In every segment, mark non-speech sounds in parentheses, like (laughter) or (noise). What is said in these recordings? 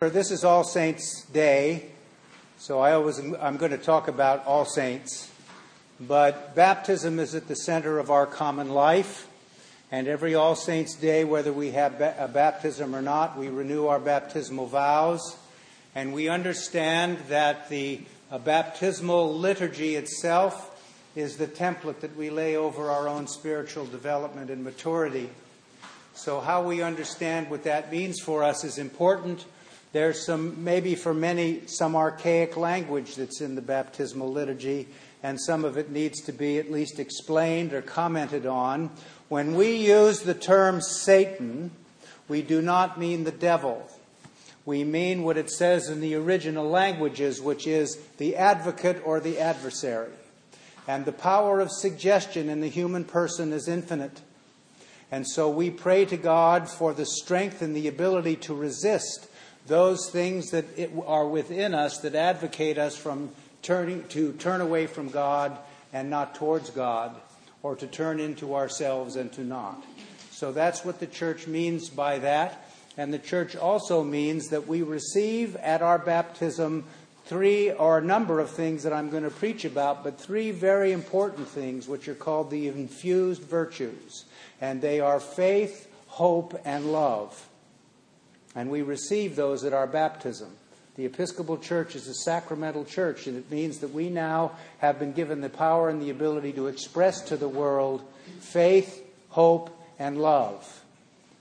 This is All Saints Day, so I always I'm going to talk about All Saints. But baptism is at the center of our common life, and every All Saints Day, whether we have a baptism or not, we renew our baptismal vows, and we understand that the baptismal liturgy itself is the template that we lay over our own spiritual development and maturity. So, how we understand what that means for us is important there's some, maybe for many, some archaic language that's in the baptismal liturgy, and some of it needs to be at least explained or commented on. When we use the term Satan, we do not mean the devil. We mean what it says in the original languages, which is the advocate or the adversary. And the power of suggestion in the human person is infinite. And so we pray to God for the strength and the ability to resist those things that are within us that advocate us from turning to turn away from God and not towards God, or to turn into ourselves and to not. So that's what the church means by that. And the church also means that we receive at our baptism three or a number of things that I'm going to preach about, but three very important things which are called the infused virtues. And they are faith, hope, and love and we receive those at our baptism. The Episcopal Church is a sacramental church, and it means that we now have been given the power and the ability to express to the world faith, hope, and love.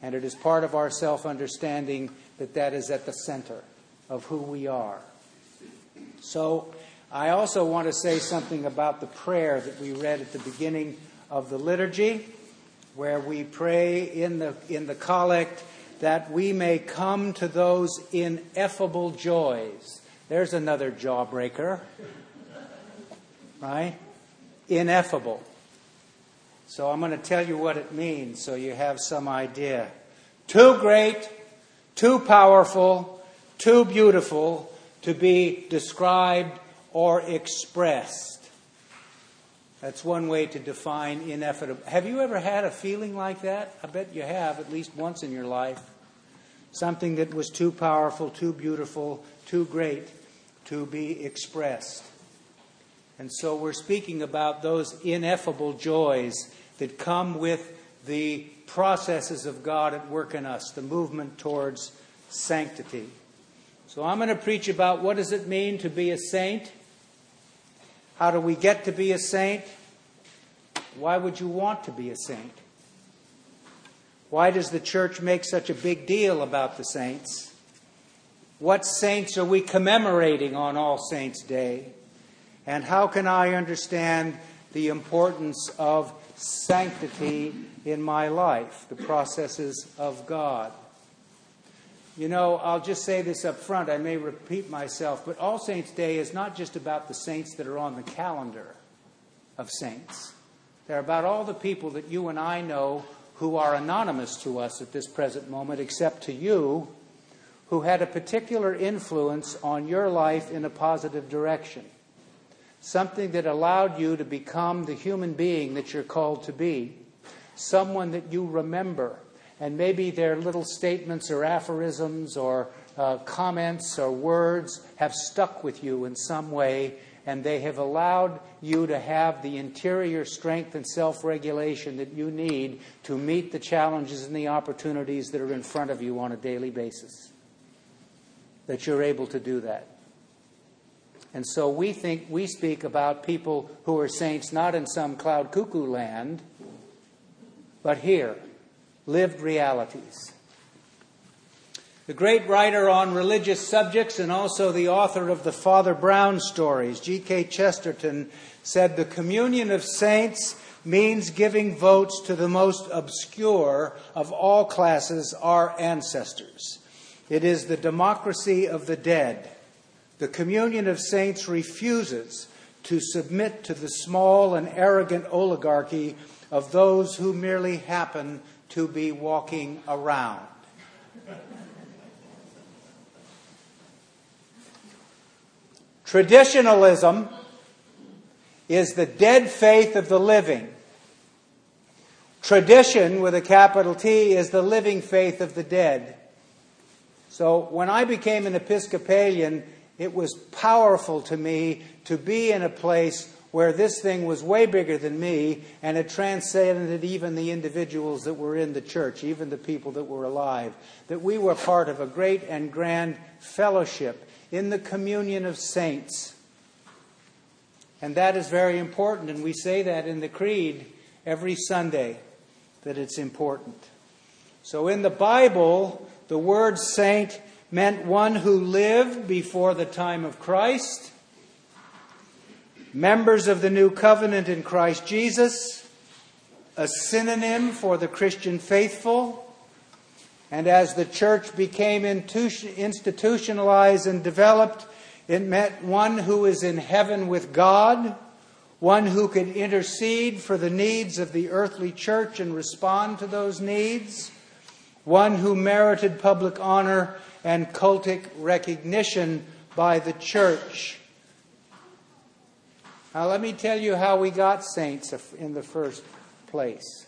And it is part of our self understanding that that is at the center of who we are. So, I also want to say something about the prayer that we read at the beginning of the liturgy, where we pray in the, in the collect that we may come to those ineffable joys. There's another jawbreaker, right? Ineffable. So I'm going to tell you what it means so you have some idea. Too great, too powerful, too beautiful to be described or expressed. That's one way to define ineffable. Have you ever had a feeling like that? I bet you have, at least once in your life. Something that was too powerful, too beautiful, too great to be expressed. And so we're speaking about those ineffable joys that come with the processes of God at work in us, the movement towards sanctity. So I'm going to preach about what does it mean to be a saint? How do we get to be a saint? Why would you want to be a saint? Why does the church make such a big deal about the saints? What saints are we commemorating on All Saints' Day? And how can I understand the importance of sanctity in my life, the processes of God? You know, I'll just say this up front. I may repeat myself, but All Saints' Day is not just about the saints that are on the calendar of saints. They're about all the people that you and I know who are anonymous to us at this present moment, except to you, who had a particular influence on your life in a positive direction. Something that allowed you to become the human being that you're called to be. Someone that you remember and maybe their little statements or aphorisms or uh, comments or words have stuck with you in some way, and they have allowed you to have the interior strength and self regulation that you need to meet the challenges and the opportunities that are in front of you on a daily basis. That you're able to do that. And so we think we speak about people who are saints not in some cloud cuckoo land, but here lived realities. The great writer on religious subjects and also the author of the Father Brown stories, G.K. Chesterton, said the communion of saints means giving votes to the most obscure of all classes, our ancestors. It is the democracy of the dead. The communion of saints refuses to submit to the small and arrogant oligarchy of those who merely happen to be walking around. Traditionalism is the dead faith of the living. Tradition, with a capital T, is the living faith of the dead. So when I became an Episcopalian, it was powerful to me to be in a place where this thing was way bigger than me and it transcended even the individuals that were in the church, even the people that were alive. That we were part of a great and grand fellowship in the communion of saints. And that is very important, and we say that in the Creed every Sunday that it's important. So in the Bible, the word saint meant one who lived before the time of Christ, members of the new covenant in Christ Jesus, a synonym for the Christian faithful. And as the church became institutionalized and developed, it meant one who is in heaven with God, one who could intercede for the needs of the earthly church and respond to those needs, one who merited public honor and cultic recognition by the church. Now, let me tell you how we got saints in the first place.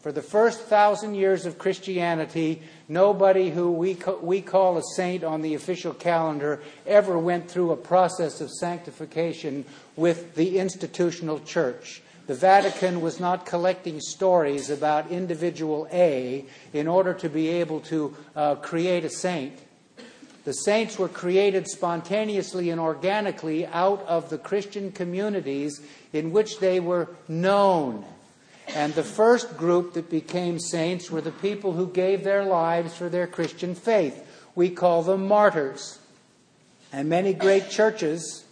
For the first thousand years of Christianity, nobody who we, we call a saint on the official calendar ever went through a process of sanctification with the institutional church. The Vatican was not collecting stories about individual A in order to be able to uh, create a saint. The saints were created spontaneously and organically out of the Christian communities in which they were known and the first group that became saints were the people who gave their lives for their Christian faith. We call them martyrs. And many great churches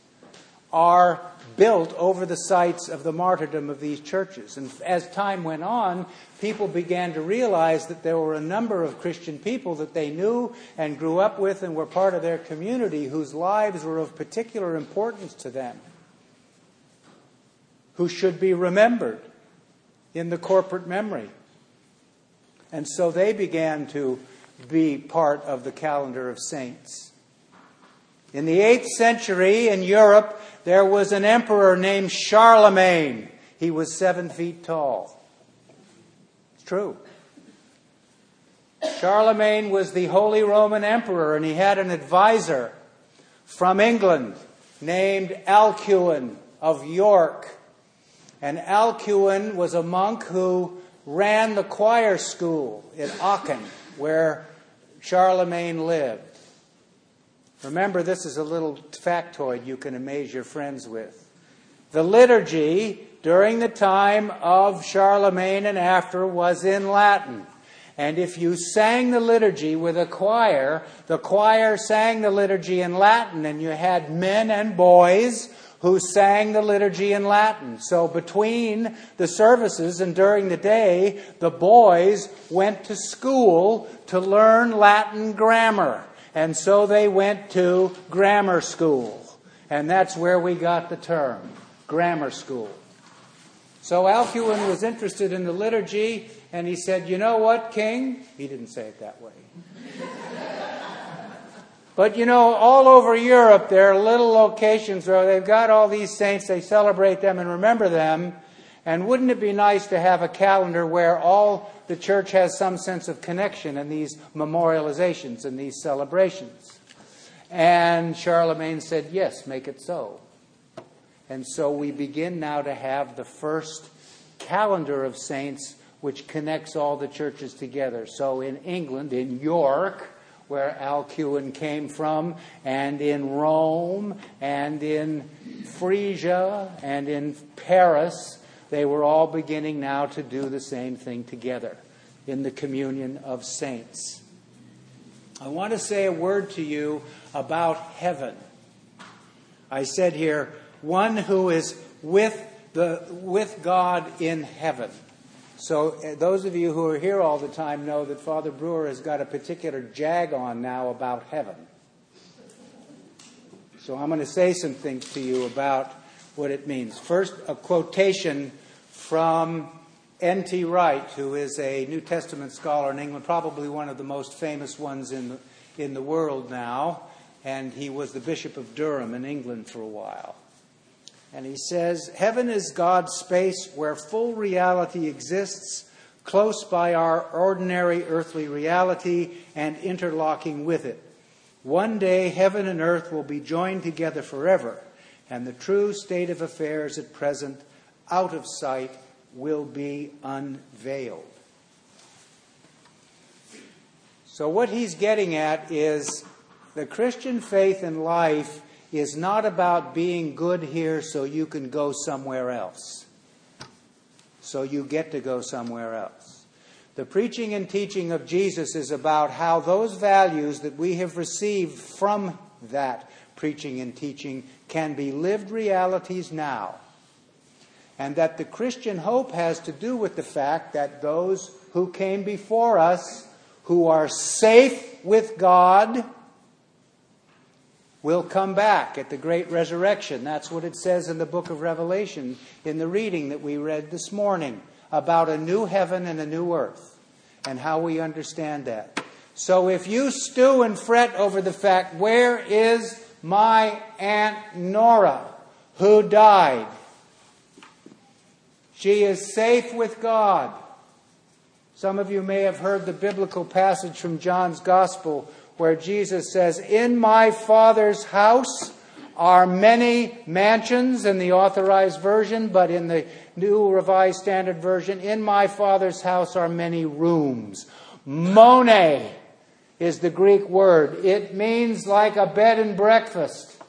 are built over the sites of the martyrdom of these churches. And as time went on, people began to realize that there were a number of Christian people that they knew and grew up with and were part of their community whose lives were of particular importance to them, who should be remembered in the corporate memory. And so they began to be part of the calendar of saints. In the 8th century in Europe, there was an emperor named Charlemagne. He was seven feet tall. It's true. Charlemagne was the Holy Roman Emperor, and he had an advisor from England named Alcuin of York. And Alcuin was a monk who ran the choir school in Aachen, where Charlemagne lived. Remember, this is a little factoid you can amaze your friends with. The liturgy during the time of Charlemagne and after was in Latin. And if you sang the liturgy with a choir, the choir sang the liturgy in Latin, and you had men and boys who sang the liturgy in Latin. So between the services and during the day, the boys went to school to learn Latin grammar. And so they went to grammar school. And that's where we got the term, grammar school. So Alcuin was interested in the liturgy, and he said, You know what, King? He didn't say it that way. (laughs) But you know, all over Europe, there are little locations where they've got all these saints, they celebrate them and remember them. And wouldn't it be nice to have a calendar where all the church has some sense of connection in these memorializations and these celebrations? And Charlemagne said, Yes, make it so. And so we begin now to have the first calendar of saints which connects all the churches together. So in England, in York, where Alcuin came from, and in Rome, and in Frisia, and in Paris, they were all beginning now to do the same thing together in the communion of saints. I want to say a word to you about heaven. I said here, one who is with, the, with God in heaven. So, uh, those of you who are here all the time know that Father Breuer has got a particular jag on now about heaven. So, I'm going to say some things to you about what it means. First, a quotation from N.T. Wright, who is a New Testament scholar in England, probably one of the most famous ones in the, in the world now, and he was the Bishop of Durham in England for a while. And he says, Heaven is God's space where full reality exists, close by our ordinary earthly reality and interlocking with it. One day heaven and earth will be joined together forever, and the true state of affairs at present, out of sight, will be unveiled. So, what he's getting at is the Christian faith and life is not about being good here so you can go somewhere else. So you get to go somewhere else. The preaching and teaching of Jesus is about how those values that we have received from that preaching and teaching can be lived realities now. And that the Christian hope has to do with the fact that those who came before us, who are safe with God, will come back at the great resurrection. That's what it says in the book of Revelation in the reading that we read this morning about a new heaven and a new earth and how we understand that. So if you stew and fret over the fact, where is my Aunt Nora who died? She is safe with God. Some of you may have heard the biblical passage from John's Gospel where Jesus says, In my Father's house are many mansions in the authorized version, but in the New Revised Standard Version, in my Father's house are many rooms. Mone is the Greek word. It means like a bed and breakfast.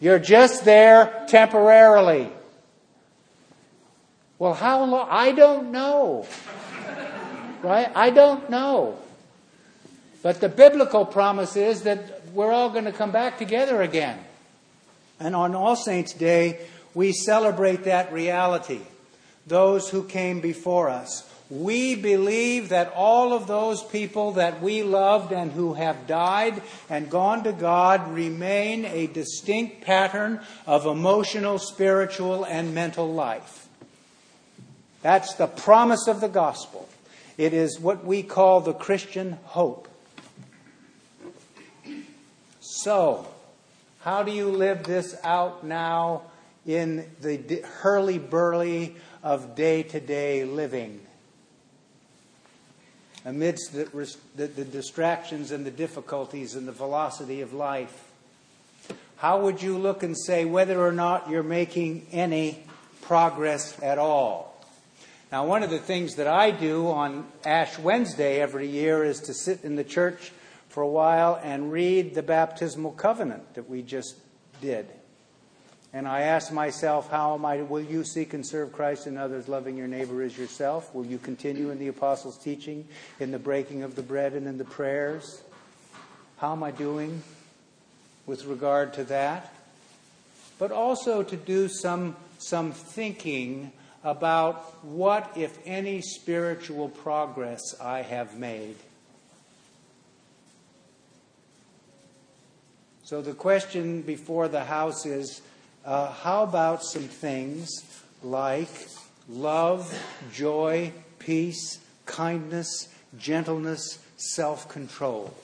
You're just there temporarily. Well, how long? I don't know. Right? I don't know. But the biblical promise is that we're all going to come back together again. And on All Saints' Day, we celebrate that reality. Those who came before us. We believe that all of those people that we loved and who have died and gone to God remain a distinct pattern of emotional, spiritual, and mental life. That's the promise of the gospel. It is what we call the Christian hope. So, how do you live this out now in the hurly burly of day to day living? Amidst the, the, the, distractions and the difficulties and the velocity of life, how would you look and say whether or not you're making any progress at all? Now, one of the things that I do on Ash Wednesday every year is to sit in the church for a while and read the baptismal covenant that we just did. And I ask myself, how am I, will you seek and serve Christ and others, loving your neighbor as yourself? Will you continue in the apostles' teaching, in the breaking of the bread, and in the prayers? How am I doing with regard to that? But also to do some, some thinking about what, if any, spiritual progress I have made. So the question before the House is uh, how about some things like love, joy, peace, kindness, gentleness, self control?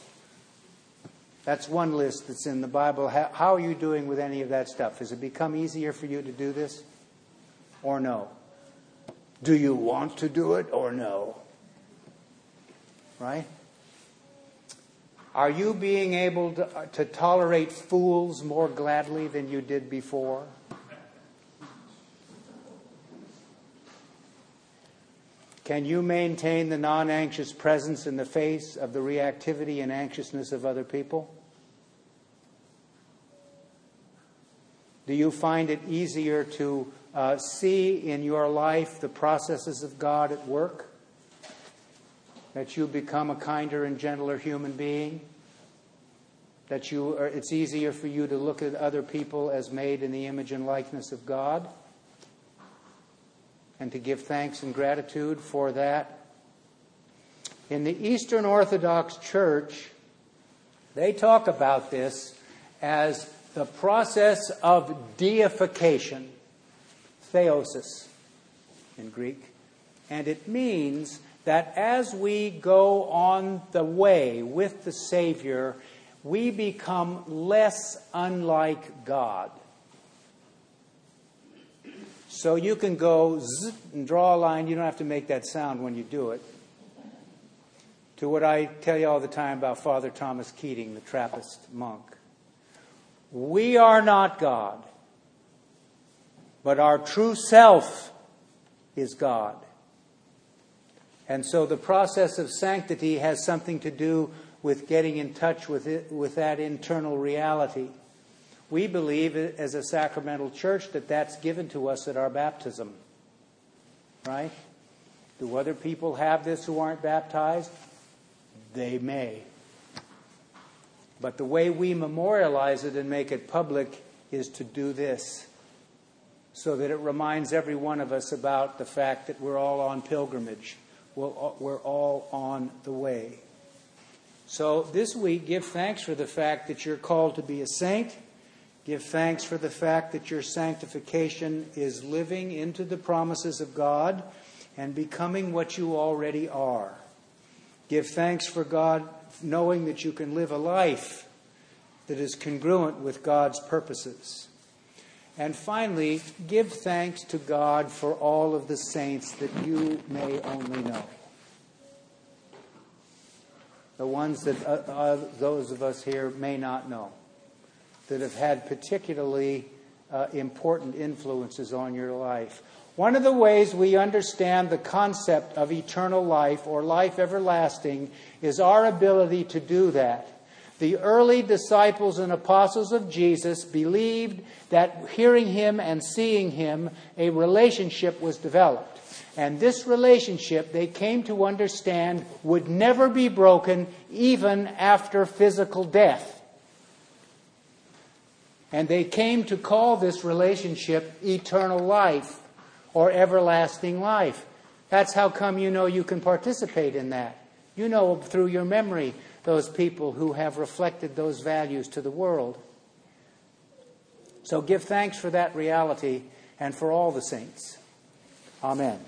That's one list that's in the Bible. How, how, are you doing with any of that stuff? Has it become easier for you to do this or no? Do you want to do it or no? Right? Are you being able to, uh, to tolerate fools more gladly than you did before? Can you maintain the non anxious presence in the face of the reactivity and anxiousness of other people? Do you find it easier to uh, see in your life the processes of God at work? that you become a kinder and gentler human being, that you are, it's easier for you to look at other people as made in the image and likeness of God, and to give thanks and gratitude for that. In the Eastern Orthodox Church, they talk about this as the process of deification, theosis in Greek, and it means that as we go on the way with the Savior, we become less unlike God. So you can go and draw a line. You don't have to make that sound when you do it. to what I tell you all the time about Father Thomas Keating, the Trappist monk. We are not God, but our true self is God. And so the process of sanctity has something to do with getting in touch with, it, with that internal reality. We believe as a sacramental church that that's given to us at our baptism. Right? Do other people have this who aren't baptized? They may. But the way we memorialize it and make it public is to do this so that it reminds every one of us about the fact that we're all on pilgrimage. We're all on the way. So this week, give thanks for the fact that you're called to be a saint. Give thanks for the fact that your sanctification is living into the promises of God and becoming what you already are. Give thanks for God knowing that you can live a life that is congruent with God's purposes. And finally, give thanks to God for all of the saints that you may only know. The ones that uh, uh, those of us here may not know, that have had particularly uh, important influences on your life. One of the ways we understand the concept of eternal life or life everlasting is our ability to do that. The early disciples and apostles of Jesus believed that hearing him and seeing him, a relationship was developed. And this relationship, they came to understand, would never be broken even after physical death. And they came to call this relationship eternal life or everlasting life. That's how come you know you can participate in that. You know through your memory those people who have reflected those values to the world. So give thanks for that reality and for all the saints. Amen.